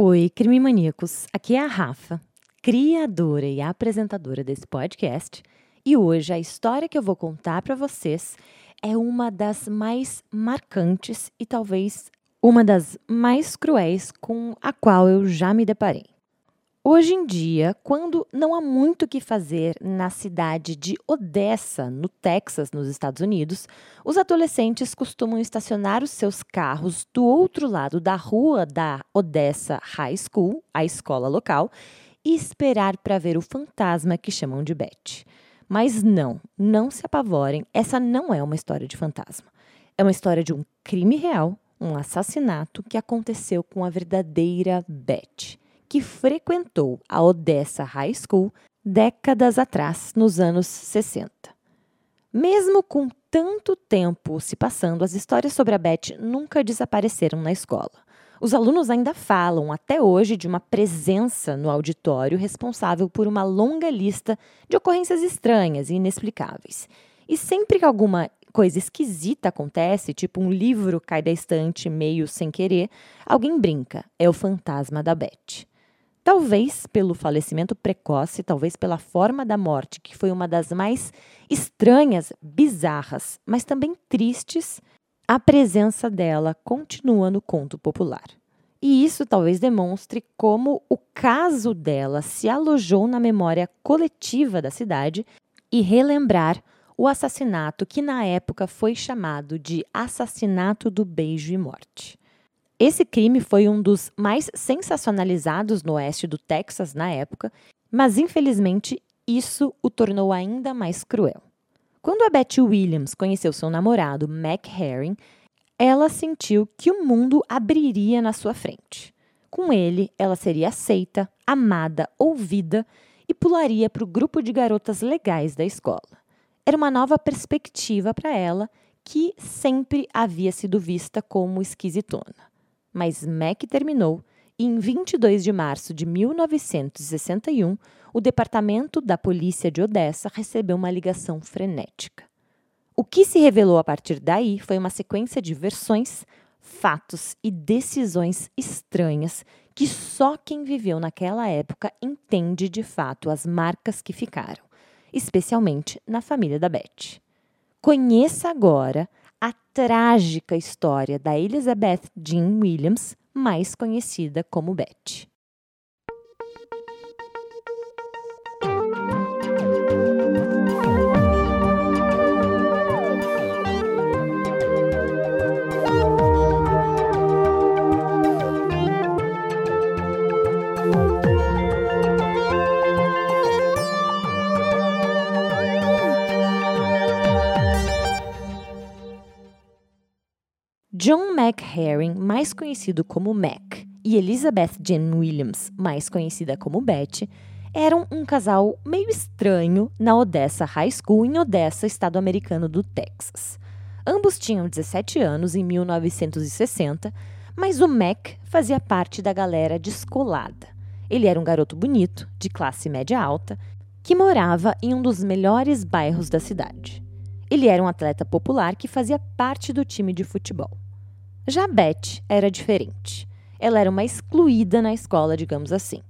Oi, crime maníacos. Aqui é a Rafa, criadora e apresentadora desse podcast, e hoje a história que eu vou contar para vocês é uma das mais marcantes e talvez uma das mais cruéis com a qual eu já me deparei. Hoje em dia, quando não há muito o que fazer na cidade de Odessa, no Texas, nos Estados Unidos, os adolescentes costumam estacionar os seus carros do outro lado da rua da Odessa High School, a escola local, e esperar para ver o fantasma que chamam de Beth. Mas não, não se apavorem, essa não é uma história de fantasma. É uma história de um crime real, um assassinato que aconteceu com a verdadeira Beth que frequentou a Odessa High School décadas atrás, nos anos 60. Mesmo com tanto tempo se passando, as histórias sobre a Beth nunca desapareceram na escola. Os alunos ainda falam até hoje de uma presença no auditório responsável por uma longa lista de ocorrências estranhas e inexplicáveis. E sempre que alguma coisa esquisita acontece, tipo um livro cai da estante meio sem querer, alguém brinca: é o fantasma da Beth. Talvez pelo falecimento precoce, talvez pela forma da morte, que foi uma das mais estranhas, bizarras, mas também tristes, a presença dela continua no conto popular. E isso talvez demonstre como o caso dela se alojou na memória coletiva da cidade e relembrar o assassinato que na época foi chamado de assassinato do beijo e morte. Esse crime foi um dos mais sensacionalizados no oeste do Texas na época, mas infelizmente isso o tornou ainda mais cruel. Quando a Betty Williams conheceu seu namorado, Mac Herring, ela sentiu que o mundo abriria na sua frente. Com ele, ela seria aceita, amada, ouvida e pularia para o grupo de garotas legais da escola. Era uma nova perspectiva para ela, que sempre havia sido vista como esquisitona mas Mac terminou e em 22 de março de 1961, o Departamento da Polícia de Odessa recebeu uma ligação frenética. O que se revelou a partir daí foi uma sequência de versões, fatos e decisões estranhas que só quem viveu naquela época entende de fato as marcas que ficaram, especialmente na família da Beth. Conheça agora a trágica história da Elizabeth Jean Williams, mais conhecida como Beth. John McHerring, mais conhecido como Mac, e Elizabeth Jane Williams, mais conhecida como Betty, eram um casal meio estranho na Odessa High School, em Odessa, estado americano do Texas. Ambos tinham 17 anos em 1960, mas o Mac fazia parte da galera descolada. Ele era um garoto bonito, de classe média alta, que morava em um dos melhores bairros da cidade. Ele era um atleta popular que fazia parte do time de futebol. Já Beth era diferente. Ela era uma excluída na escola, digamos assim.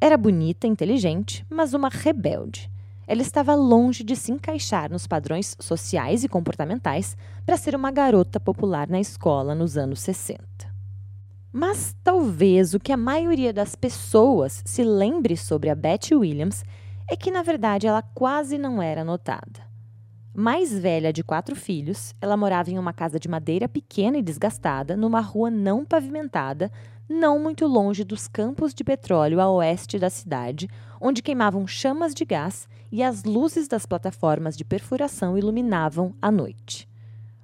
Era bonita, inteligente, mas uma rebelde. Ela estava longe de se encaixar nos padrões sociais e comportamentais para ser uma garota popular na escola nos anos 60. Mas talvez o que a maioria das pessoas se lembre sobre a Betty Williams é que, na verdade, ela quase não era notada. Mais velha de quatro filhos, ela morava em uma casa de madeira pequena e desgastada, numa rua não pavimentada, não muito longe dos campos de petróleo a oeste da cidade, onde queimavam chamas de gás e as luzes das plataformas de perfuração iluminavam a noite.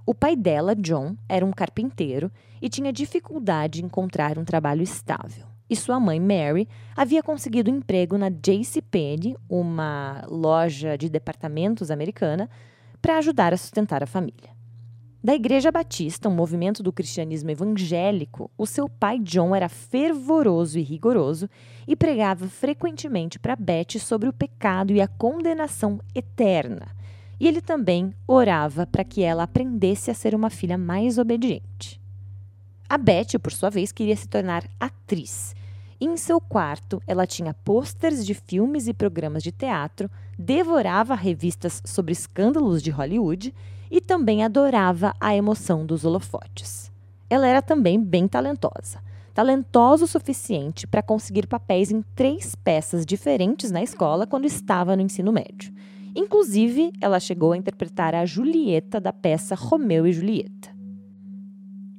O pai dela, John, era um carpinteiro e tinha dificuldade em encontrar um trabalho estável. E sua mãe, Mary, havia conseguido emprego na JCPenney, uma loja de departamentos americana, para ajudar a sustentar a família. Da Igreja Batista, um movimento do cristianismo evangélico, o seu pai John era fervoroso e rigoroso e pregava frequentemente para Beth sobre o pecado e a condenação eterna. E ele também orava para que ela aprendesse a ser uma filha mais obediente. A Beth, por sua vez, queria se tornar atriz Em seu quarto, ela tinha pôsteres de filmes e programas de teatro, devorava revistas sobre escândalos de Hollywood e também adorava a emoção dos holofotes. Ela era também bem talentosa. Talentosa o suficiente para conseguir papéis em três peças diferentes na escola quando estava no ensino médio. Inclusive, ela chegou a interpretar a Julieta da peça Romeu e Julieta.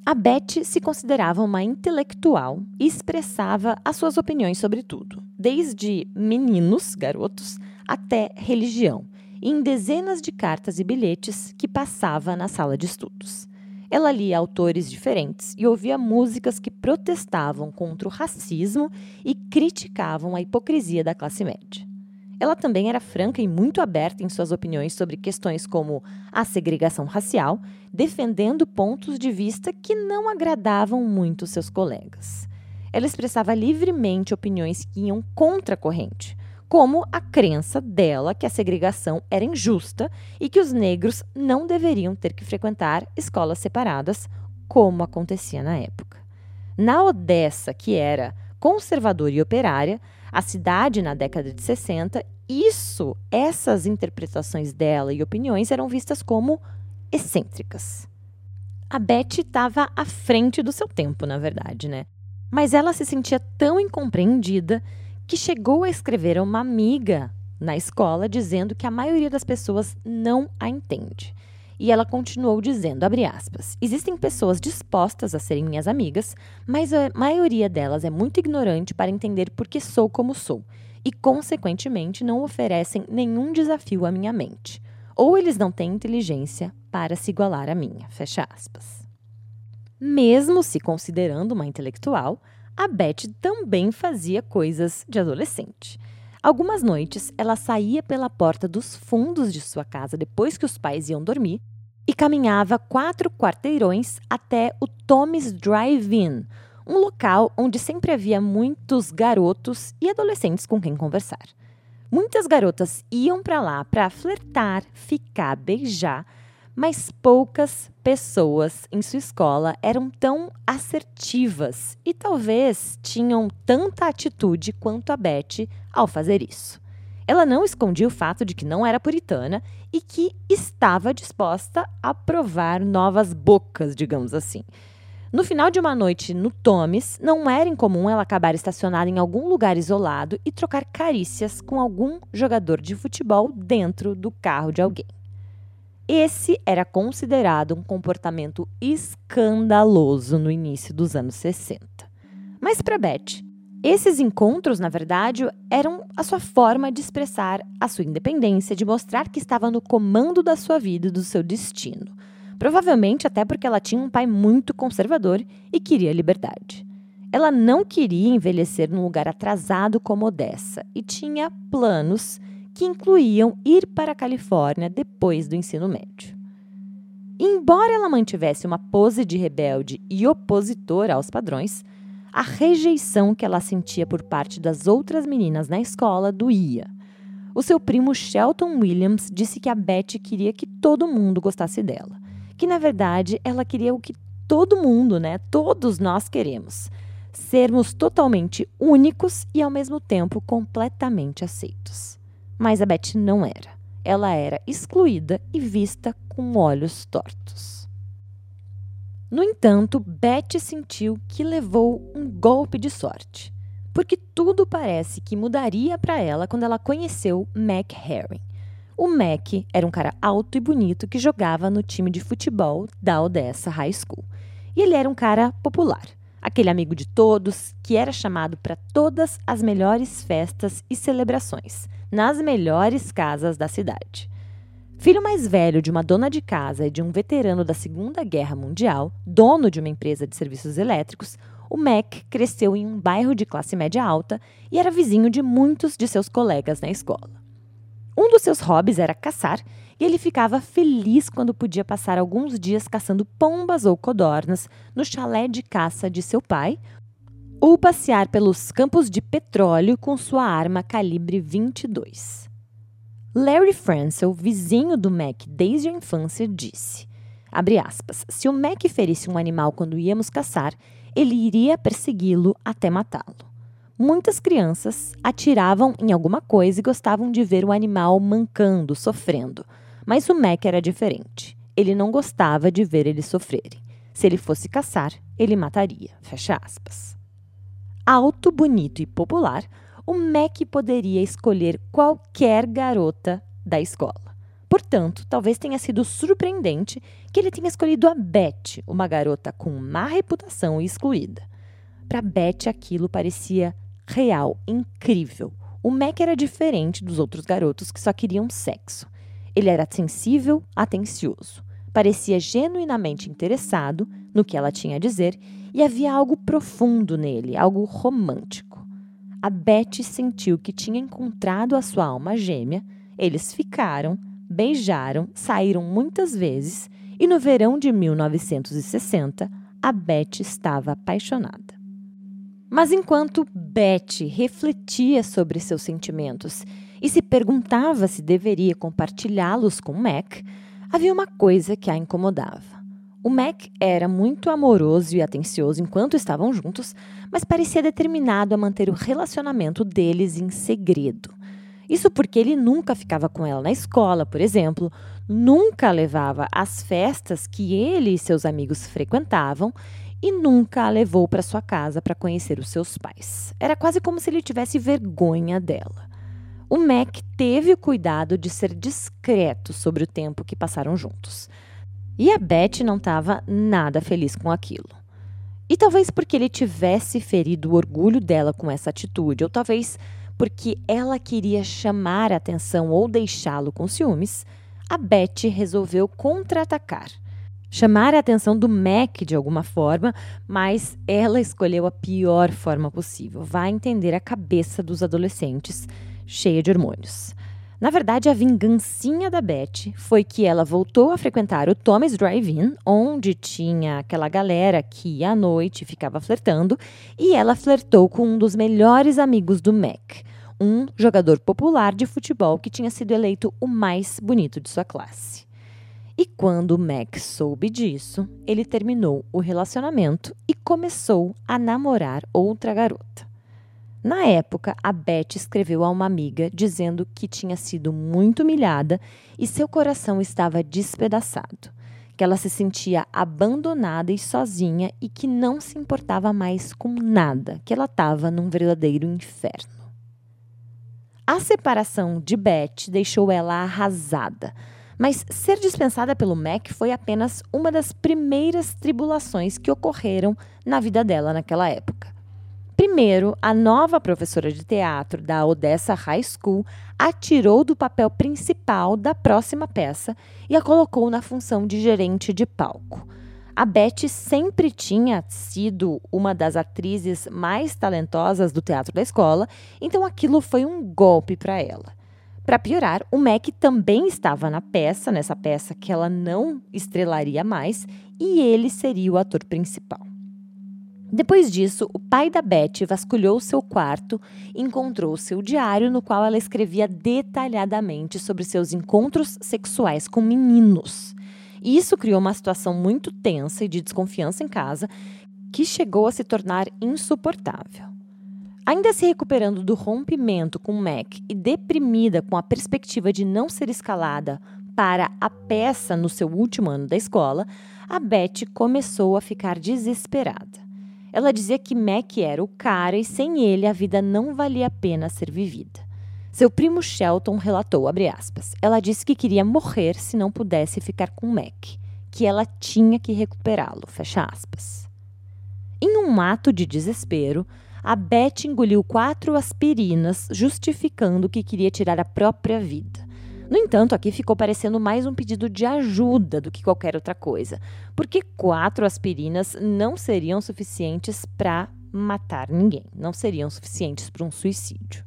A Beth se considerava uma intelectual e expressava as suas opiniões sobre tudo, desde meninos, garotos, até religião, em dezenas de cartas e bilhetes que passava na sala de estudos. Ela lia autores diferentes e ouvia músicas que protestavam contra o racismo e criticavam a hipocrisia da classe média. Ela também era franca e muito aberta em suas opiniões sobre questões como a segregação racial, defendendo pontos de vista que não agradavam muito seus colegas. Ela expressava livremente opiniões que iam contra a corrente, como a crença dela que a segregação era injusta e que os negros não deveriam ter que frequentar escolas separadas, como acontecia na época. Na Odessa, que era conservadora e operária, a cidade na década de 60, isso, essas interpretações dela e opiniões eram vistas como excêntricas. A Beth estava à frente do seu tempo, na verdade, né? Mas ela se sentia tão incompreendida que chegou a escrever a uma amiga na escola dizendo que a maioria das pessoas não a entende. E ela continuou dizendo, aspas, existem pessoas dispostas a serem minhas amigas, mas a maioria delas é muito ignorante para entender por que sou como sou e, consequentemente, não oferecem nenhum desafio à minha mente. Ou eles não têm inteligência para se igualar à minha, fecha aspas. Mesmo se considerando uma intelectual, a Beth também fazia coisas de adolescente. Algumas noites, ela saía pela porta dos fundos de sua casa depois que os pais iam dormir e caminhava quatro quarteirões até o Tommy's Drive-In, um local onde sempre havia muitos garotos e adolescentes com quem conversar. Muitas garotas iam para lá para flertar, ficar, beijar, mas poucas pessoas em sua escola eram tão assertivas e talvez tinham tanta atitude quanto a Beth ao fazer isso. Ela não escondia o fato de que não era puritana e que estava disposta a provar novas bocas, digamos assim. No final de uma noite no Tomes, não era incomum ela acabar estacionada em algum lugar isolado e trocar carícias com algum jogador de futebol dentro do carro de alguém. Esse era considerado um comportamento escandaloso no início dos anos 60. Mas para Beth, esses encontros, na verdade, eram a sua forma de expressar a sua independência, de mostrar que estava no comando da sua vida e do seu destino. Provavelmente até porque ela tinha um pai muito conservador e queria liberdade. Ela não queria envelhecer num lugar atrasado como Odessa e tinha planos que incluíam ir para a Califórnia depois do ensino médio. Embora ela mantivesse uma pose de rebelde e opositora aos padrões, a rejeição que ela sentia por parte das outras meninas na escola doía. O seu primo Shelton Williams disse que a Betty queria que todo mundo gostasse dela, que na verdade ela queria o que todo mundo, né, todos nós queremos, sermos totalmente únicos e ao mesmo tempo completamente aceitos. Mas a Beth não era. Ela era excluída e vista com olhos tortos. No entanto, Beth sentiu que levou um golpe de sorte, porque tudo parece que mudaria para ela quando ela conheceu Mac Herring. O Mac era um cara alto e bonito que jogava no time de futebol da Odessa High School. E ele era um cara popular, aquele amigo de todos que era chamado para todas as melhores festas e celebrações, nas melhores casas da cidade. Filho mais velho de uma dona de casa e de um veterano da Segunda Guerra Mundial, dono de uma empresa de serviços elétricos, o Mac cresceu em um bairro de classe média alta e era vizinho de muitos de seus colegas na escola. Um dos seus hobbies era caçar e ele ficava feliz quando podia passar alguns dias caçando pombas ou codornas no chalé de caça de seu pai ou passear pelos campos de petróleo com sua arma calibre 22. Larry Fransel, vizinho do Mac desde a infância, disse: aspas, se o Mac ferisse um animal quando íamos caçar, ele iria persegui-lo até matá-lo. Muitas crianças atiravam em alguma coisa e gostavam de ver o animal mancando, sofrendo. Mas o Mac era diferente. Ele não gostava de ver eles sofrerem. Se ele fosse caçar, ele mataria. Fecha aspas. Alto, bonito e popular, o Mac poderia escolher qualquer garota da escola. Portanto, talvez tenha sido surpreendente que ele tenha escolhido a Beth, uma garota com má reputação e excluída. Para Beth, aquilo parecia real, incrível. O Mac era diferente dos outros garotos que só queriam sexo. Ele era sensível, atencioso. Parecia genuinamente interessado no que ela tinha a dizer e havia algo profundo nele, algo romântico. A Beth sentiu que tinha encontrado a sua alma gêmea, eles ficaram, beijaram, saíram muitas vezes e no verão de 1960 a Beth estava apaixonada. Mas enquanto Beth refletia sobre seus sentimentos e se perguntava se deveria compartilhá-los com Mac, havia uma coisa que a incomodava. O Mac era muito amoroso e atencioso enquanto estavam juntos, mas parecia determinado a manter o relacionamento deles em segredo. Isso porque ele nunca ficava com ela na escola, por exemplo, nunca levava às festas que ele e seus amigos frequentavam e nunca a levou para sua casa para conhecer os seus pais. Era quase como se ele tivesse vergonha dela. O Mac teve o cuidado de ser discreto sobre o tempo que passaram juntos. E a Beth não estava nada feliz com aquilo. E talvez porque ele tivesse ferido o orgulho dela com essa atitude, ou talvez porque ela queria chamar a atenção ou deixá-lo com ciúmes, a Beth resolveu contra-atacar chamar a atenção do Mac de alguma forma, mas ela escolheu a pior forma possível. Vai entender a cabeça dos adolescentes cheia de hormônios. Na verdade, a vingancinha da Beth foi que ela voltou a frequentar o Thomas Drive-In, onde tinha aquela galera que à noite ficava flertando, e ela flertou com um dos melhores amigos do Mac, um jogador popular de futebol que tinha sido eleito o mais bonito de sua classe. E quando Mac soube disso, ele terminou o relacionamento e começou a namorar outra garota. Na época, a Beth escreveu a uma amiga dizendo que tinha sido muito humilhada e seu coração estava despedaçado, que ela se sentia abandonada e sozinha e que não se importava mais com nada, que ela estava num verdadeiro inferno. A separação de Beth deixou ela arrasada mas ser dispensada pelo Mac foi apenas uma das primeiras tribulações que ocorreram na vida dela naquela época. Primeiro, a nova professora de teatro da Odessa High School atirou do papel principal da próxima peça e a colocou na função de gerente de palco. A Beth sempre tinha sido uma das atrizes mais talentosas do teatro da escola, então aquilo foi um golpe para ela. Para piorar, o Mac também estava na peça, nessa peça que ela não estrelaria mais, e ele seria o ator principal. Depois disso, o pai da Beth vasculhou seu quarto e encontrou seu diário no qual ela escrevia detalhadamente sobre seus encontros sexuais com meninos. E isso criou uma situação muito tensa e de desconfiança em casa que chegou a se tornar insuportável. Ainda se recuperando do rompimento com Mac e deprimida com a perspectiva de não ser escalada para a peça no seu último ano da escola, a Beth começou a ficar desesperada. Ela dizia que Mac era o cara e sem ele a vida não valia a pena ser vivida. Seu primo Shelton relatou, aspas, ela disse que queria morrer se não pudesse ficar com Mac, que ela tinha que recuperá-lo, fecha aspas. Em um ato de desespero, a Beth engoliu quatro aspirinas, justificando que queria tirar a própria vida. No entanto, aqui ficou parecendo mais um pedido de ajuda do que qualquer outra coisa, porque quatro aspirinas não seriam suficientes para matar ninguém, não seriam suficientes para um suicídio.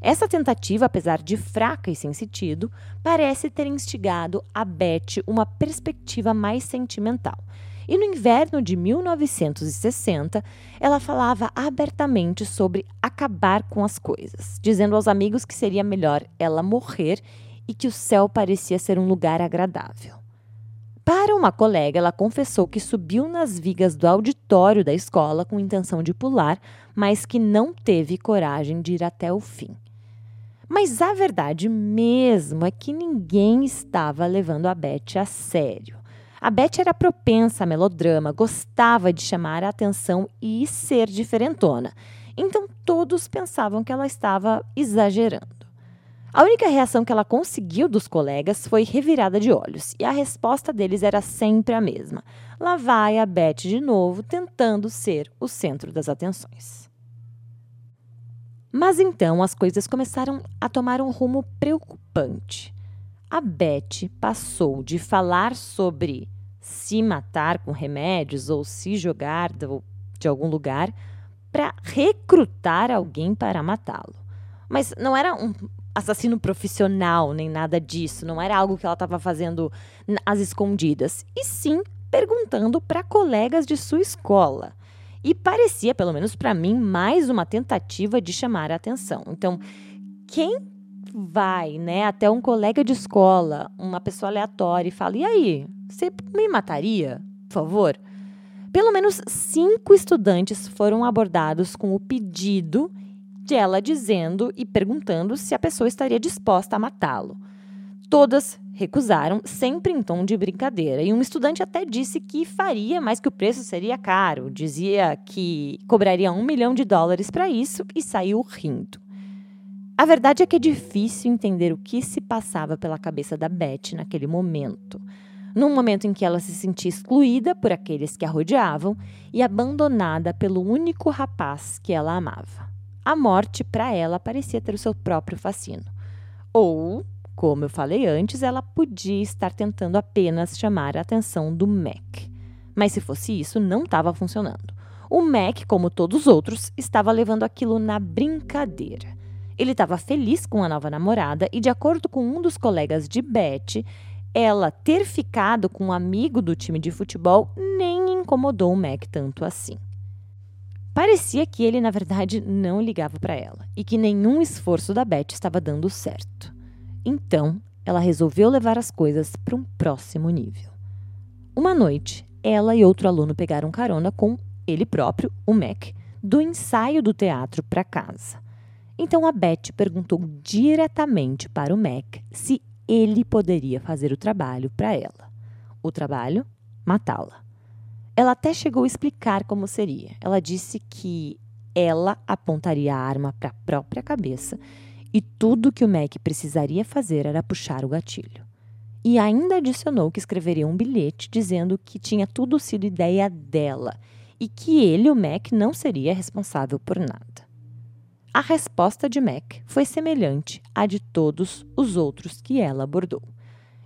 Essa tentativa, apesar de fraca e sem sentido, parece ter instigado a Beth uma perspectiva mais sentimental e no inverno de 1960, ela falava abertamente sobre acabar com as coisas, dizendo aos amigos que seria melhor ela morrer e que o céu parecia ser um lugar agradável. Para uma colega, ela confessou que subiu nas vigas do auditório da escola com intenção de pular, mas que não teve coragem de ir até o fim. Mas a verdade mesmo é que ninguém estava levando a Beth a sério. A Beth era propensa a melodrama, gostava de chamar a atenção e ser diferentona. Então todos pensavam que ela estava exagerando. A única reação que ela conseguiu dos colegas foi revirada de olhos, e a resposta deles era sempre a mesma. Lá vai a Beth de novo, tentando ser o centro das atenções. Mas então as coisas começaram a tomar um rumo preocupante. A Beth passou de falar sobre se matar com remédios ou se jogar de algum lugar para recrutar alguém para matá-lo. Mas não era um assassino profissional, nem nada disso. Não era algo que ela estava fazendo às escondidas. E sim perguntando para colegas de sua escola. E parecia, pelo menos para mim, mais uma tentativa de chamar a atenção. Então, quem vai, né, até um colega de escola, uma pessoa aleatória e fala: "E aí, você me mataria, por favor?" Pelo menos cinco estudantes foram abordados com o pedido de ela dizendo e perguntando se a pessoa estaria disposta a matá-lo. Todas recusaram, sempre em tom de brincadeira, e um estudante até disse que faria, mas que o preço seria caro. Dizia que cobraria um milhão de dólares para isso e saiu rindo. A verdade é que é difícil entender o que se passava pela cabeça da Beth naquele momento. Num momento em que ela se sentia excluída por aqueles que a rodeavam e abandonada pelo único rapaz que ela amava a morte para ela parecia ter o seu próprio fascino. Ou, como eu falei antes, ela podia estar tentando apenas chamar a atenção do Mac. Mas se fosse isso, não estava funcionando. O Mac, como todos os outros, estava levando aquilo na brincadeira. Ele estava feliz com a nova namorada e, de acordo com um dos colegas de Beth, ela ter ficado com um amigo do time de futebol nem incomodou o Mac tanto assim. Parecia que ele, na verdade, não ligava para ela e que nenhum esforço da Beth estava dando certo. Então, ela resolveu levar as coisas para um próximo nível. Uma noite, ela e outro aluno pegaram carona com ele próprio, o Mac, do ensaio do teatro para casa. Então a Beth perguntou diretamente para o Mac se ele poderia fazer o trabalho para ela. O trabalho? Matá-la. Ela até chegou a explicar como seria. Ela disse que ela apontaria a arma para a própria cabeça e tudo que o Mac precisaria fazer era puxar o gatilho. E ainda adicionou que escreveria um bilhete dizendo que tinha tudo sido ideia dela e que ele, o Mac, não seria responsável por nada. A resposta de Mac foi semelhante à de todos os outros que ela abordou.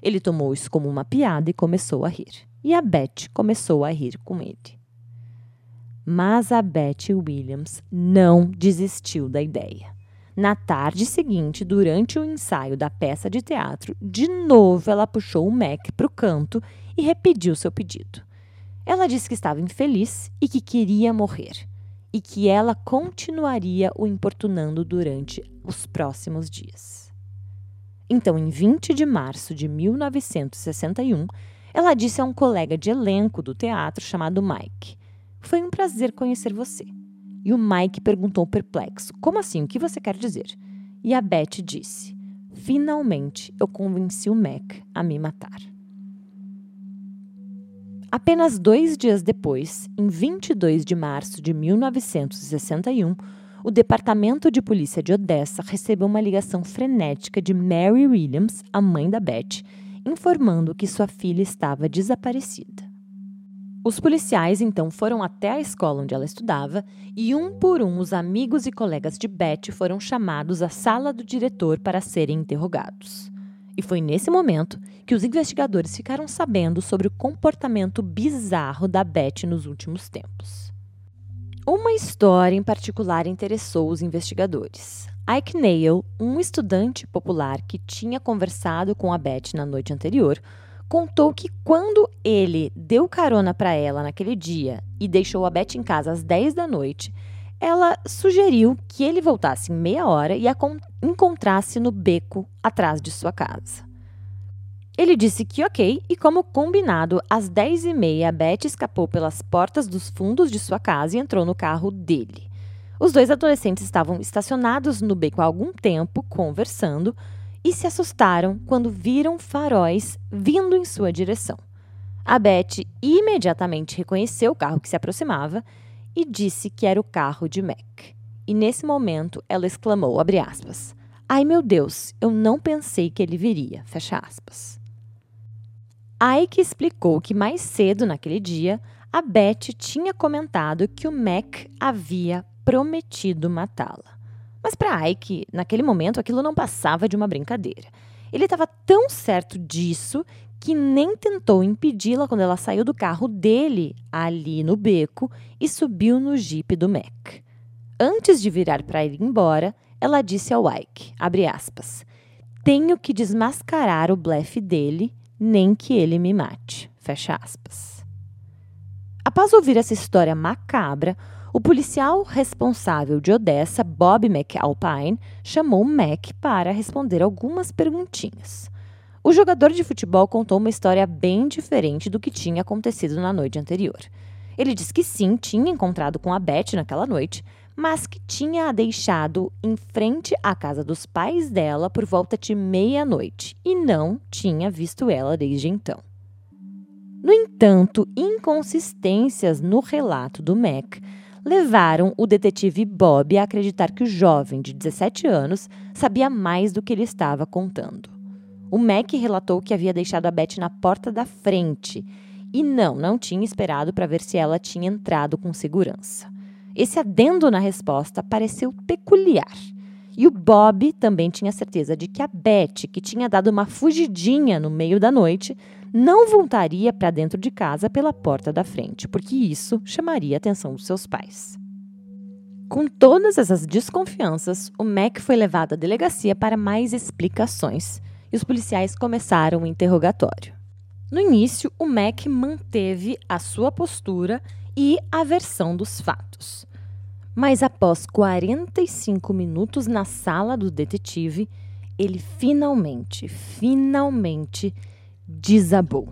Ele tomou isso como uma piada e começou a rir e a Beth começou a rir com ele. Mas a Beth Williams não desistiu da ideia. Na tarde seguinte, durante o ensaio da peça de teatro, de novo ela puxou o Mac para o canto e repediu seu pedido. Ela disse que estava infeliz e que queria morrer, e que ela continuaria o importunando durante os próximos dias. Então, em 20 de março de 1961, ela disse a um colega de elenco do teatro chamado Mike: Foi um prazer conhecer você. E o Mike perguntou perplexo: Como assim? O que você quer dizer? E a Beth disse: Finalmente eu convenci o Mac a me matar. Apenas dois dias depois, em 22 de março de 1961, o Departamento de Polícia de Odessa recebeu uma ligação frenética de Mary Williams, a mãe da Beth, informando que sua filha estava desaparecida. Os policiais então foram até a escola onde ela estudava e, um por um, os amigos e colegas de Beth foram chamados à sala do diretor para serem interrogados. E foi nesse momento que os investigadores ficaram sabendo sobre o comportamento bizarro da Beth nos últimos tempos. Uma história em particular interessou os investigadores. Ike Nail, um estudante popular que tinha conversado com a Beth na noite anterior, contou que quando ele deu carona para ela naquele dia e deixou a Beth em casa às 10 da noite, ela sugeriu que ele voltasse em meia hora e a encontrasse no beco atrás de sua casa. Ele disse que ok, e como combinado, às 10h30, Beth escapou pelas portas dos fundos de sua casa e entrou no carro dele. Os dois adolescentes estavam estacionados no beco há algum tempo, conversando, e se assustaram quando viram faróis vindo em sua direção. A Beth imediatamente reconheceu o carro que se aproximava e disse que era o carro de Mac. E nesse momento ela exclamou, aspas, Ai meu Deus, eu não pensei que ele viria, fecha aspas. Ike explicou que mais cedo naquele dia, a Beth tinha comentado que o Mac havia prometido matá-la. Mas para Ike, naquele momento, aquilo não passava de uma brincadeira. Ele estava tão certo disso que nem tentou impedi-la quando ela saiu do carro dele, ali no beco, e subiu no jipe do Mac. Antes de virar para ir embora, ela disse ao Ike, aspas, tenho que desmascarar o blefe dele, nem que ele me mate, fecha aspas. Após ouvir essa história macabra, o policial responsável de Odessa, Bob McAlpine, chamou Mac para responder algumas perguntinhas. O jogador de futebol contou uma história bem diferente do que tinha acontecido na noite anterior. Ele disse que sim, tinha encontrado com a Beth naquela noite, mas que tinha a deixado em frente à casa dos pais dela por volta de meia-noite e não tinha visto ela desde então. No entanto, inconsistências no relato do Mac levaram o detetive Bob a acreditar que o jovem de 17 anos sabia mais do que ele estava contando. O Mac relatou que havia deixado a Beth na porta da frente e não, não tinha esperado para ver se ela tinha entrado com segurança. Esse adendo na resposta pareceu peculiar. E o Bob também tinha certeza de que a Beth, que tinha dado uma fugidinha no meio da noite, não voltaria para dentro de casa pela porta da frente, porque isso chamaria a atenção dos seus pais. Com todas essas desconfianças, o Mac foi levado à delegacia para mais explicações e os policiais começaram o interrogatório. No início, o Mac manteve a sua postura e a versão dos fatos. Mas após 45 minutos na sala do detetive, ele finalmente, finalmente desabou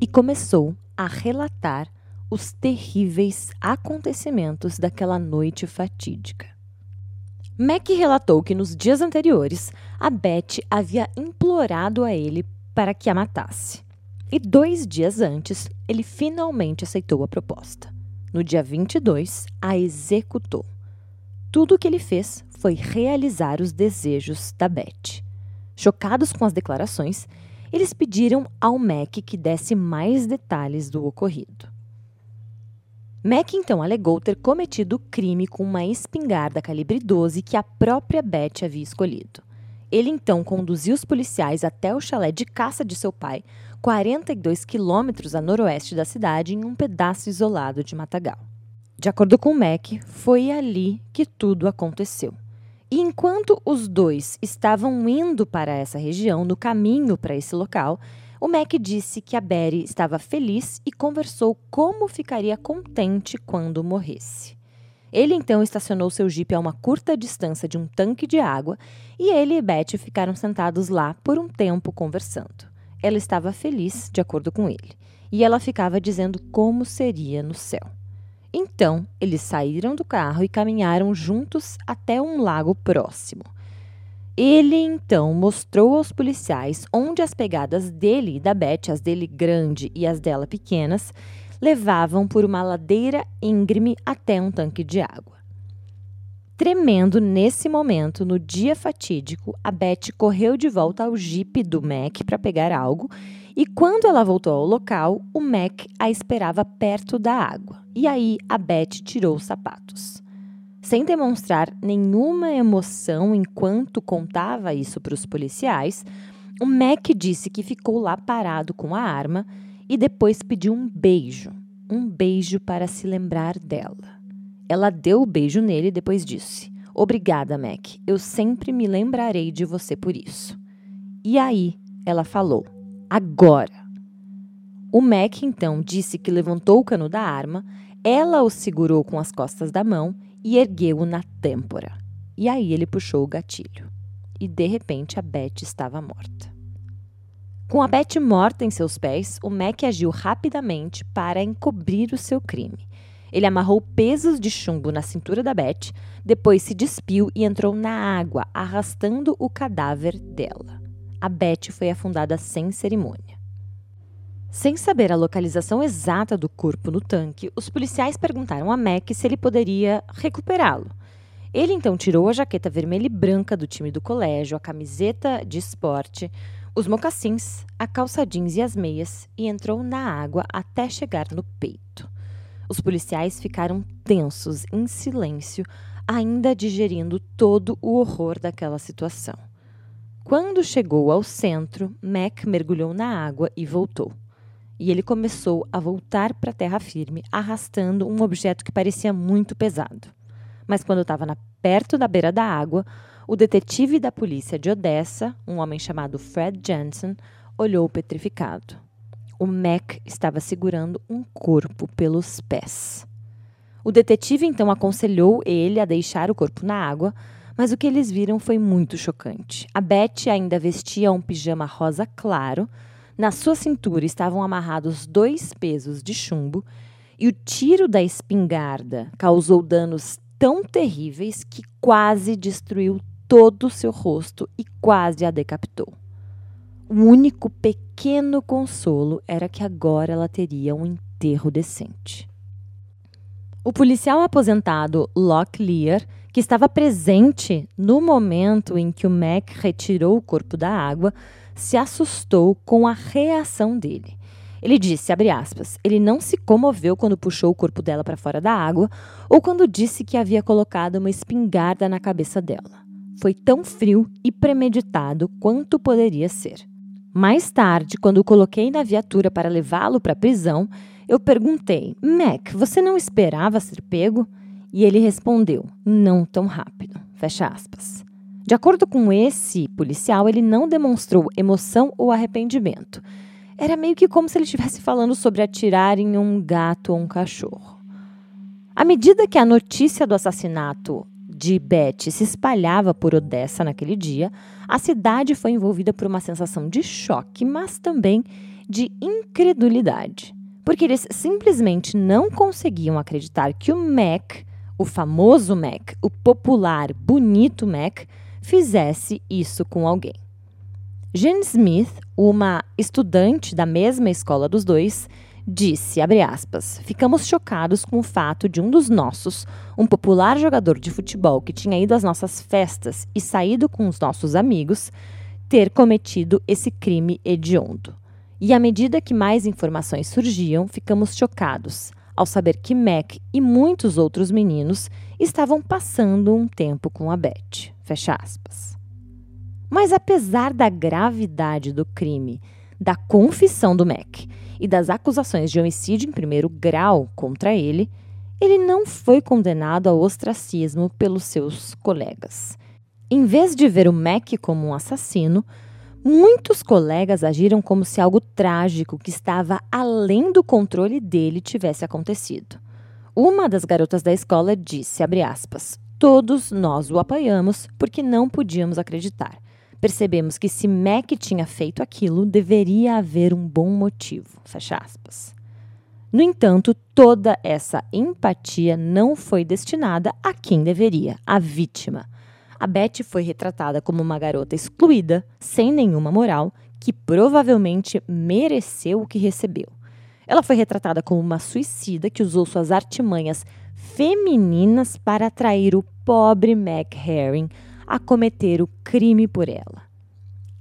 e começou a relatar os terríveis acontecimentos daquela noite fatídica. Mac relatou que nos dias anteriores, a Beth havia implorado a ele para que a matasse. E dois dias antes, ele finalmente aceitou a proposta. No dia 22, a executou. Tudo o que ele fez foi realizar os desejos da Beth. Chocados com as declarações, eles pediram ao Mac que desse mais detalhes do ocorrido. Mac então alegou ter cometido o crime com uma espingarda calibre 12 que a própria Beth havia escolhido. Ele então conduziu os policiais até o chalé de caça de seu pai, 42 quilômetros a noroeste da cidade, em um pedaço isolado de matagal. De acordo com Mac, foi ali que tudo aconteceu. E enquanto os dois estavam indo para essa região, no caminho para esse local, o Mac disse que a Betty estava feliz e conversou como ficaria contente quando morresse. Ele então estacionou seu jipe a uma curta distância de um tanque de água e ele e Betty ficaram sentados lá por um tempo conversando. Ela estava feliz, de acordo com ele, e ela ficava dizendo como seria no céu. Então, eles saíram do carro e caminharam juntos até um lago próximo. Ele então mostrou aos policiais onde as pegadas dele e da Beth, as dele grande e as dela pequenas, levavam por uma ladeira íngreme até um tanque de água. Tremendo nesse momento, no dia fatídico, a Beth correu de volta ao jipe do Mac para pegar algo e quando ela voltou ao local, o Mac a esperava perto da água. E aí a Beth tirou os sapatos. Sem demonstrar nenhuma emoção enquanto contava isso para os policiais, o Mac disse que ficou lá parado com a arma e depois pediu um beijo. Um beijo para se lembrar dela. Ela deu o beijo nele e depois disse: Obrigada, Mac. Eu sempre me lembrarei de você por isso. E aí ela falou: agora. O Mac então disse que levantou o cano da arma, ela o segurou com as costas da mão e ergueu-o na têmpora. E aí ele puxou o gatilho. E de repente a Beth estava morta. Com a Beth morta em seus pés, o Mac agiu rapidamente para encobrir o seu crime. Ele amarrou pesos de chumbo na cintura da Beth, depois se despiu e entrou na água, arrastando o cadáver dela. A Beth foi afundada sem cerimônia. Sem saber a localização exata do corpo no tanque, os policiais perguntaram a Mac se ele poderia recuperá-lo. Ele então tirou a jaqueta vermelha e branca do time do colégio, a camiseta de esporte, os mocassins, a calça jeans e as meias e entrou na água até chegar no peito. Os policiais ficaram tensos, em silêncio, ainda digerindo todo o horror daquela situação. Quando chegou ao centro, Mac mergulhou na água e voltou. E ele começou a voltar para a terra firme, arrastando um objeto que parecia muito pesado. Mas quando estava perto da beira da água, o detetive da polícia de Odessa, um homem chamado Fred Jensen, olhou petrificado. O Mac estava segurando um corpo pelos pés. O detetive então aconselhou ele a deixar o corpo na água, mas o que eles viram foi muito chocante. A Beth ainda vestia um pijama rosa claro, na sua cintura estavam amarrados dois pesos de chumbo e o tiro da espingarda causou danos tão terríveis que quase destruiu todo o seu rosto e quase a decapitou. O único pequeno consolo era que agora ela teria um enterro decente. O policial aposentado Locke Lear, que estava presente no momento em que o Mac retirou o corpo da água, se assustou com a reação dele. Ele disse, aspas, ele não se comoveu quando puxou o corpo dela para fora da água ou quando disse que havia colocado uma espingarda na cabeça dela foi tão frio e premeditado quanto poderia ser. Mais tarde, quando o coloquei na viatura para levá-lo para a prisão, eu perguntei: Mac, você não esperava ser pego? E ele respondeu: Não tão rápido. Fecha aspas. De acordo com esse policial, ele não demonstrou emoção ou arrependimento. Era meio que como se ele estivesse falando sobre atirar em um gato ou um cachorro. À medida que a notícia do assassinato de Beth se espalhava por Odessa naquele dia, a cidade foi envolvida por uma sensação de choque, mas também de incredulidade. Porque eles simplesmente não conseguiam acreditar que o Mac, o famoso Mac, o popular, bonito Mac, fizesse isso com alguém. Jane Smith, uma estudante da mesma escola dos dois, disse, aspas, ficamos chocados com o fato de um dos nossos, um popular jogador de futebol que tinha ido às nossas festas e saído com os nossos amigos, ter cometido esse crime hediondo. E à medida que mais informações surgiam, ficamos chocados ao saber que Mac e muitos outros meninos estavam passando um tempo com a Beth. Fecha aspas. Mas apesar da gravidade do crime, da confissão do Mac e das acusações de homicídio em primeiro grau contra ele, ele não foi condenado ao ostracismo pelos seus colegas. Em vez de ver o Mac como um assassino, muitos colegas agiram como se algo trágico que estava além do controle dele tivesse acontecido. Uma das garotas da escola disse, aspas, todos nós o apoiamos porque não podíamos acreditar. Percebemos que se Mac tinha feito aquilo, deveria haver um bom motivo. Fecha aspas. No entanto, toda essa empatia não foi destinada a quem deveria, a vítima. A Beth foi retratada como uma garota excluída, sem nenhuma moral, que provavelmente mereceu o que recebeu. Ela foi retratada como uma suicida que usou suas artimanhas femininas para atrair o pobre Mac Herring a cometer o crime por ela.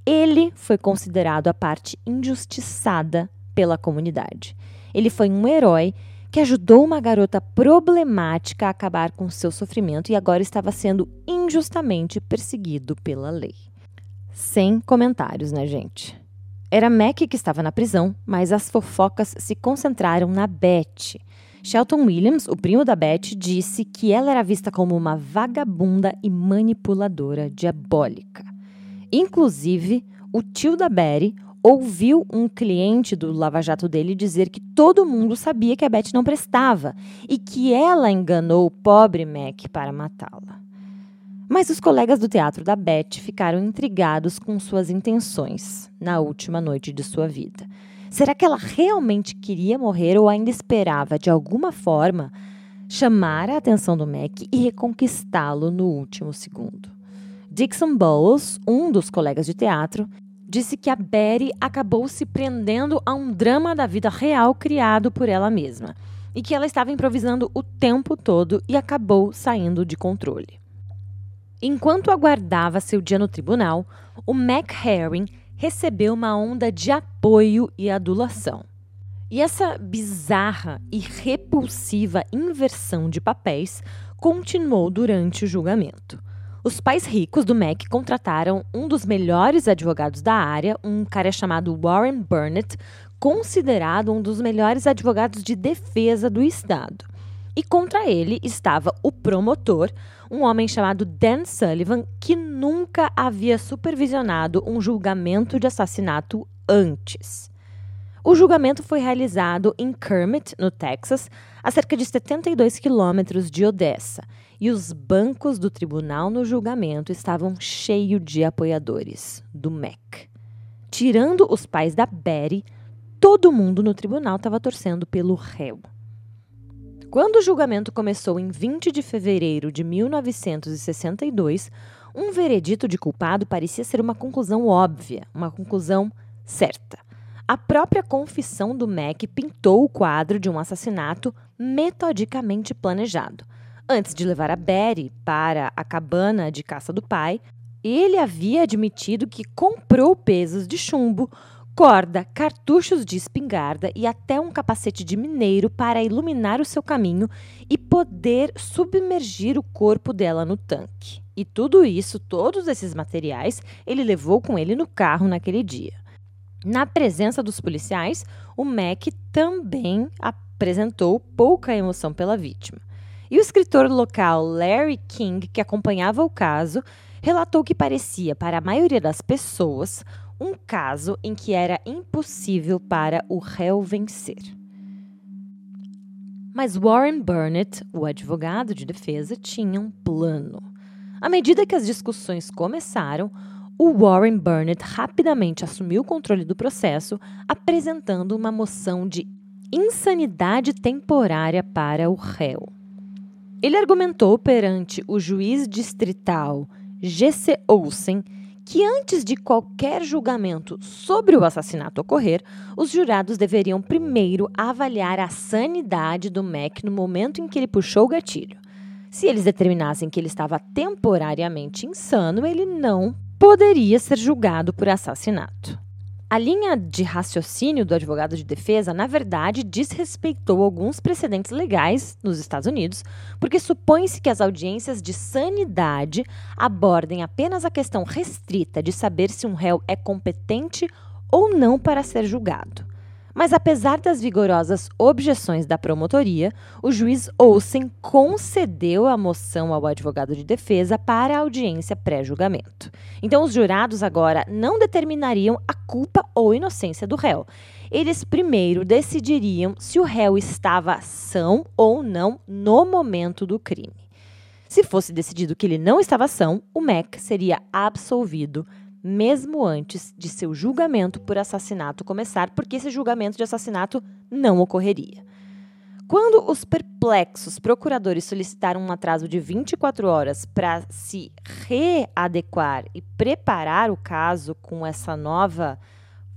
Ele foi considerado a parte injustiçada pela comunidade. Ele foi um herói que ajudou uma garota problemática a acabar com seu sofrimento e agora estava sendo injustamente perseguido pela lei. Sem comentários, né, gente? Era Mac que estava na prisão, mas as fofocas se concentraram na Beth, Shelton Williams, o primo da Beth, disse que ela era vista como uma vagabunda e manipuladora diabólica. Inclusive, o tio da Betty ouviu um cliente do lava-jato dele dizer que todo mundo sabia que a Beth não prestava e que ela enganou o pobre Mac para matá-la. Mas os colegas do teatro da Beth ficaram intrigados com suas intenções na última noite de sua vida. Será que ela realmente queria morrer ou ainda esperava, de alguma forma, chamar a atenção do Mac e reconquistá-lo no último segundo? Dixon Bowles, um dos colegas de teatro, disse que a Betty acabou se prendendo a um drama da vida real criado por ela mesma e que ela estava improvisando o tempo todo e acabou saindo de controle. Enquanto aguardava seu dia no tribunal, o Mac Herring recebeu uma onda de apoio e adulação. E essa bizarra e repulsiva inversão de papéis continuou durante o julgamento. Os pais ricos do Mac contrataram um dos melhores advogados da área, um cara chamado Warren Burnett, considerado um dos melhores advogados de defesa do Estado. E contra ele estava o promotor, um homem chamado Dan Sullivan, que nunca havia supervisionado um julgamento de assassinato antes. O julgamento foi realizado em Kermit, no Texas, a cerca de 72 quilômetros de Odessa, e os bancos do tribunal no julgamento estavam cheios de apoiadores do MEC. Tirando os pais da Betty, todo mundo no tribunal estava torcendo pelo réu. Quando o julgamento começou em 20 de fevereiro de 1962, um veredito de culpado parecia ser uma conclusão óbvia, uma conclusão certa. A própria confissão do Mac pintou o quadro de um assassinato metodicamente planejado. Antes de levar a Betty para a cabana de caça do pai, ele havia admitido que comprou pesos de chumbo, corda, cartuchos de espingarda e até um capacete de mineiro para iluminar o seu caminho e poder submergir o corpo dela no tanque. E tudo isso, todos esses materiais, ele levou com ele no carro naquele dia. Na presença dos policiais, o Mac também apresentou pouca emoção pela vítima. E o escritor local Larry King, que acompanhava o caso, relatou que parecia, para a maioria das pessoas, um caso em que era impossível para o réu vencer. Mas Warren Burnett, o advogado de defesa, tinha um plano. À medida que as discussões começaram, o Warren Burnett rapidamente assumiu o controle do processo, apresentando uma moção de insanidade temporária para o réu. Ele argumentou perante o juiz distrital G.C. Olsen que antes de qualquer julgamento sobre o assassinato ocorrer, os jurados deveriam primeiro avaliar a sanidade do Mac no momento em que ele puxou o gatilho. Se eles determinassem que ele estava temporariamente insano, ele não poderia ser julgado por assassinato. A linha de raciocínio do advogado de defesa, na verdade, desrespeitou alguns precedentes legais nos Estados Unidos, porque supõe-se que as audiências de sanidade abordem apenas a questão restrita de saber se um réu é competente ou não para ser julgado. Mas apesar das vigorosas objeções da promotoria, o juiz Olsen concedeu a moção ao advogado de defesa para audiência pré-julgamento. Então, os jurados agora não determinariam a culpa ou inocência do réu. Eles primeiro decidiriam se o réu estava são ou não no momento do crime. Se fosse decidido que ele não estava são, o Mac seria absolvido mesmo antes de seu julgamento por assassinato começar, porque esse julgamento de assassinato não ocorreria. Quando os perplexos procuradores solicitaram um atraso de 24 horas para se readequar e preparar o caso com essa nova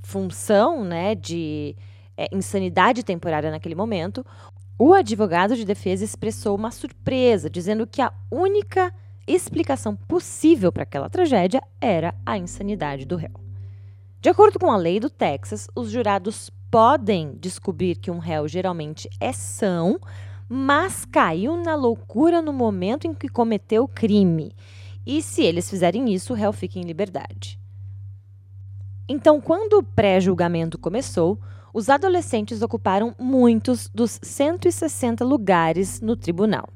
função né, de é, insanidade temporária naquele momento, o advogado de defesa expressou uma surpresa, dizendo que a única explicação possível para aquela tragédia era a insanidade do réu. De acordo com a lei do Texas, os jurados podem descobrir que um réu geralmente é são, mas caiu na loucura no momento em que cometeu o crime. E se eles fizerem isso, o réu fica em liberdade. Então, quando o pré-julgamento começou, os adolescentes ocuparam muitos dos 160 lugares no tribunal.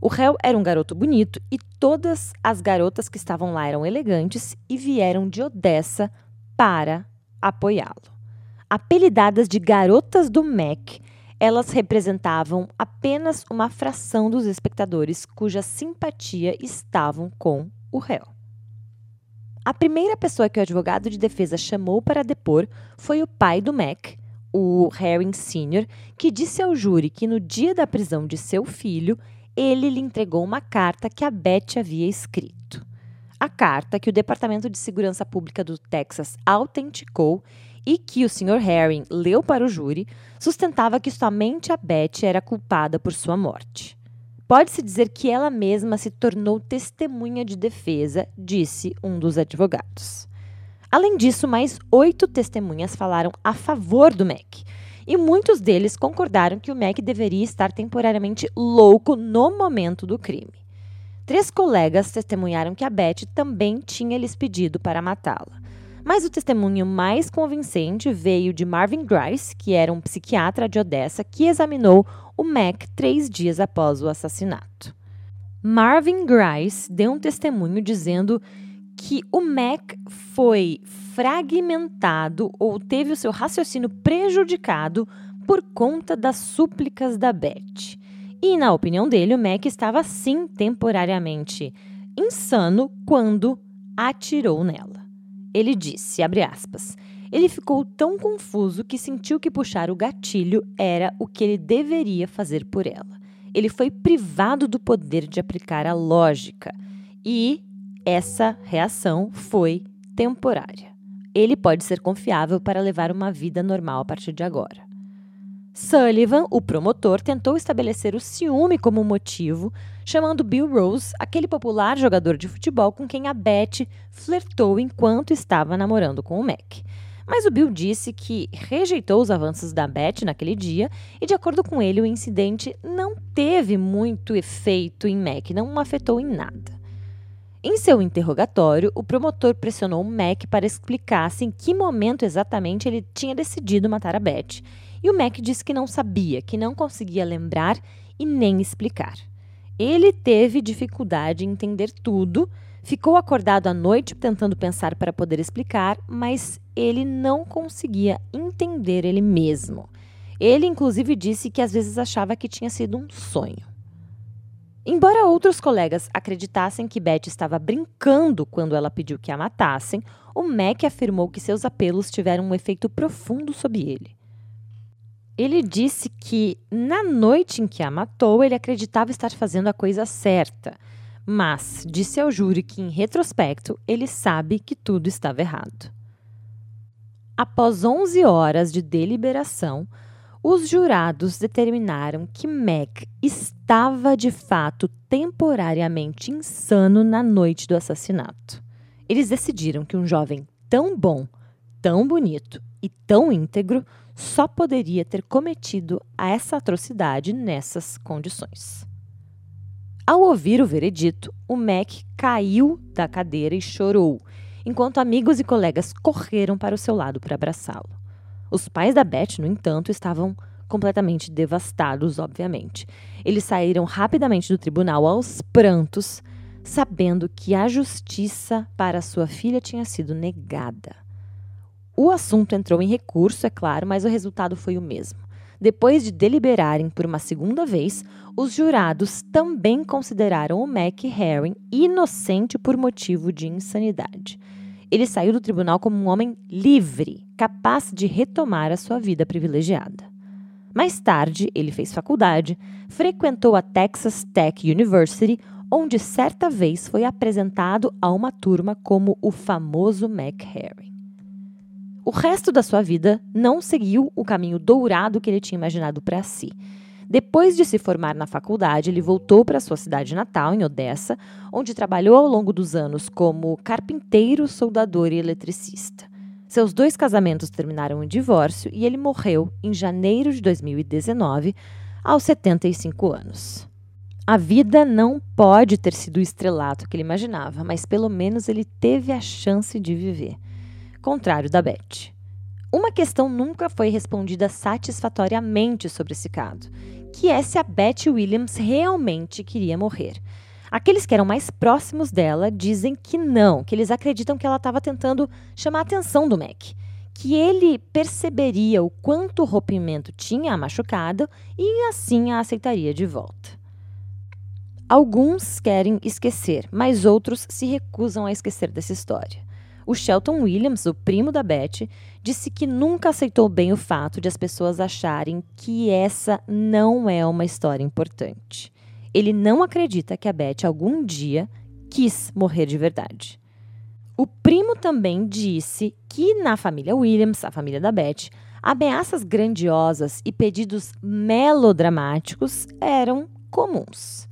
O réu era um garoto bonito e todas as garotas que estavam lá eram elegantes e vieram de Odessa para apoiá-lo. Apelidadas de garotas do MEC, elas representavam apenas uma fração dos espectadores cuja simpatia estavam com o réu. A primeira pessoa que o advogado de defesa chamou para depor foi o pai do Mac, o Harry Sr., que disse ao júri que no dia da prisão de seu filho, ele lhe entregou uma carta que a Beth havia escrito. A carta que o Departamento de Segurança Pública do Texas autenticou e que o Sr. Herring leu para o júri sustentava que somente a Beth era culpada por sua morte. Pode-se dizer que ela mesma se tornou testemunha de defesa, disse um dos advogados. Além disso, mais oito testemunhas falaram a favor do Mac. E muitos deles concordaram que o Mac deveria estar temporariamente louco no momento do crime. Três colegas testemunharam que a Beth também tinha lhes pedido para matá-la. Mas o testemunho mais convincente veio de Marvin Grice, que era um psiquiatra de Odessa que examinou o Mac três dias após o assassinato. Marvin Grice deu um testemunho dizendo que o Mac foi fragmentado ou teve o seu raciocínio prejudicado por conta das súplicas da Beth. E, na opinião dele, o Mac estava sim temporariamente insano quando atirou nela. Ele disse, aspas, ele ficou tão confuso que sentiu que puxar o gatilho era o que ele deveria fazer por ela. Ele foi privado do poder de aplicar a lógica e essa reação foi temporária. Ele pode ser confiável para levar uma vida normal a partir de agora. Sullivan, o promotor, tentou estabelecer o ciúme como motivo, chamando Bill Rose, aquele popular jogador de futebol com quem a Beth flertou enquanto estava namorando com o Mac. Mas o Bill disse que rejeitou os avanços da Beth naquele dia e, de acordo com ele, o incidente não teve muito efeito em Mac, não o afetou em nada. Em seu interrogatório, o promotor pressionou Mac para explicar-se em que momento exatamente ele tinha decidido matar a Beth. E o Mac disse que não sabia, que não conseguia lembrar e nem explicar. Ele teve dificuldade em entender tudo, ficou acordado à noite tentando pensar para poder explicar, mas ele não conseguia entender ele mesmo. Ele, inclusive, disse que às vezes achava que tinha sido um sonho. Embora outros colegas acreditassem que Beth estava brincando quando ela pediu que a matassem, o Mac afirmou que seus apelos tiveram um efeito profundo sobre ele. Ele disse que, na noite em que a matou, ele acreditava estar fazendo a coisa certa, mas disse ao júri que, em retrospecto, ele sabe que tudo estava errado. Após 11 horas de deliberação, os jurados determinaram que Mac estava de fato temporariamente insano na noite do assassinato. Eles decidiram que um jovem tão bom, tão bonito e tão íntegro só poderia ter cometido essa atrocidade nessas condições. Ao ouvir o veredito, o Mac caiu da cadeira e chorou, enquanto amigos e colegas correram para o seu lado para abraçá-lo. Os pais da Beth, no entanto, estavam completamente devastados, obviamente. Eles saíram rapidamente do tribunal aos prantos, sabendo que a justiça para sua filha tinha sido negada. O assunto entrou em recurso, é claro, mas o resultado foi o mesmo. Depois de deliberarem por uma segunda vez, os jurados também consideraram o Mac Herring inocente por motivo de insanidade. Ele saiu do tribunal como um homem livre, capaz de retomar a sua vida privilegiada. Mais tarde, ele fez faculdade, frequentou a Texas Tech University, onde certa vez foi apresentado a uma turma como o famoso McHarry. O resto da sua vida não seguiu o caminho dourado que ele tinha imaginado para si. Depois de se formar na faculdade, ele voltou para sua cidade natal, em Odessa, onde trabalhou ao longo dos anos como carpinteiro, soldador e eletricista. Seus dois casamentos terminaram em divórcio e ele morreu em janeiro de 2019, aos 75 anos. A vida não pode ter sido o estrelato que ele imaginava, mas pelo menos ele teve a chance de viver. Contrário da Beth. Uma questão nunca foi respondida satisfatoriamente sobre esse caso, que é se a Beth Williams realmente queria morrer. Aqueles que eram mais próximos dela dizem que não, que eles acreditam que ela estava tentando chamar a atenção do Mac, que ele perceberia o quanto o rompimento tinha a machucado e assim a aceitaria de volta. Alguns querem esquecer, mas outros se recusam a esquecer dessa história. O Shelton Williams, o primo da Beth, disse que nunca aceitou bem o fato de as pessoas acharem que essa não é uma história importante. Ele não acredita que a Beth algum dia quis morrer de verdade. O primo também disse que na família Williams, a família da Beth, ameaças grandiosas e pedidos melodramáticos eram comuns.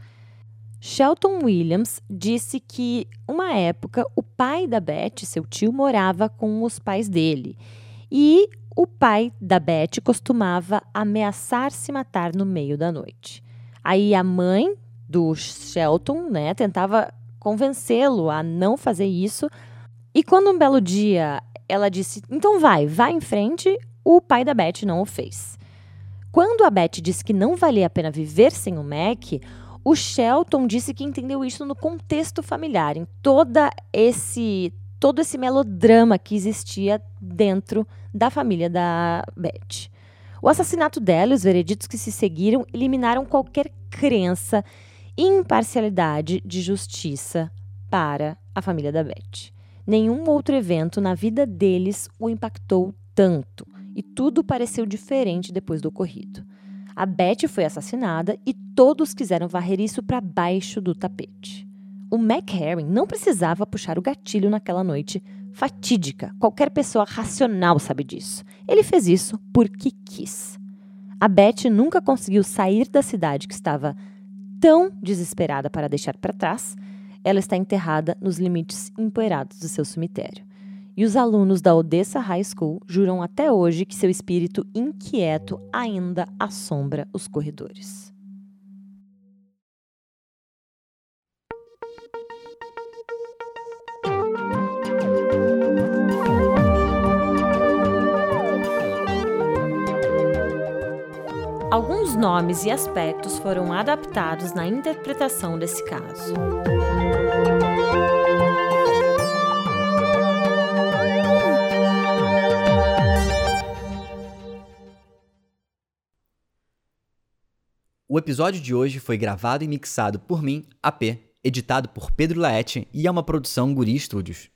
Shelton Williams disse que, uma época, o pai da Beth, seu tio, morava com os pais dele. E o pai da Beth costumava ameaçar se matar no meio da noite. Aí a mãe do Shelton, né, tentava convencê-lo a não fazer isso. E quando um belo dia ela disse: "Então vai, vai em frente", o pai da Beth não o fez. Quando a Beth disse que não valia a pena viver sem o Mac, o Shelton disse que entendeu isso no contexto familiar, em toda esse todo esse melodrama que existia dentro da família da Beth. O assassinato dela e os vereditos que se seguiram eliminaram qualquer crença imparcialidade de justiça para a família da Beth. Nenhum outro evento na vida deles o impactou tanto e tudo pareceu diferente depois do ocorrido. A Beth foi assassinada e todos quiseram varrer isso para baixo do tapete. O McHarry não precisava puxar o gatilho naquela noite fatídica. Qualquer pessoa racional sabe disso. Ele fez isso porque quis. A Beth nunca conseguiu sair da cidade que estava tão desesperada para deixar para trás. Ela está enterrada nos limites empoeirados do seu cemitério. E os alunos da Odessa High School juram até hoje que seu espírito inquieto ainda assombra os corredores. Alguns nomes e aspectos foram adaptados na interpretação desse caso. O episódio de hoje foi gravado e mixado por mim, AP, editado por Pedro Laete e é uma produção Guri Studios.